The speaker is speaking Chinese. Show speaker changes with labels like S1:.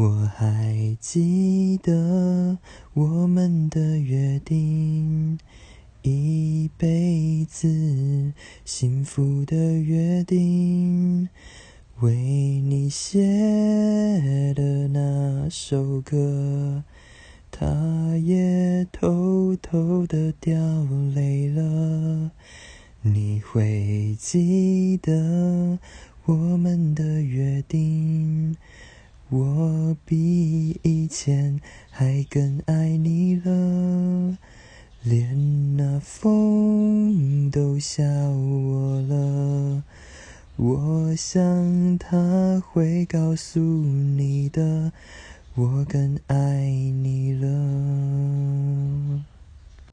S1: 我还记得我们的约定，一辈子幸福的约定。为你写的那首歌，它也偷偷的掉泪了。你会记得我们的约定？我比以前还更爱你了，连那风都笑我了。我想他会告诉你的，我更爱你。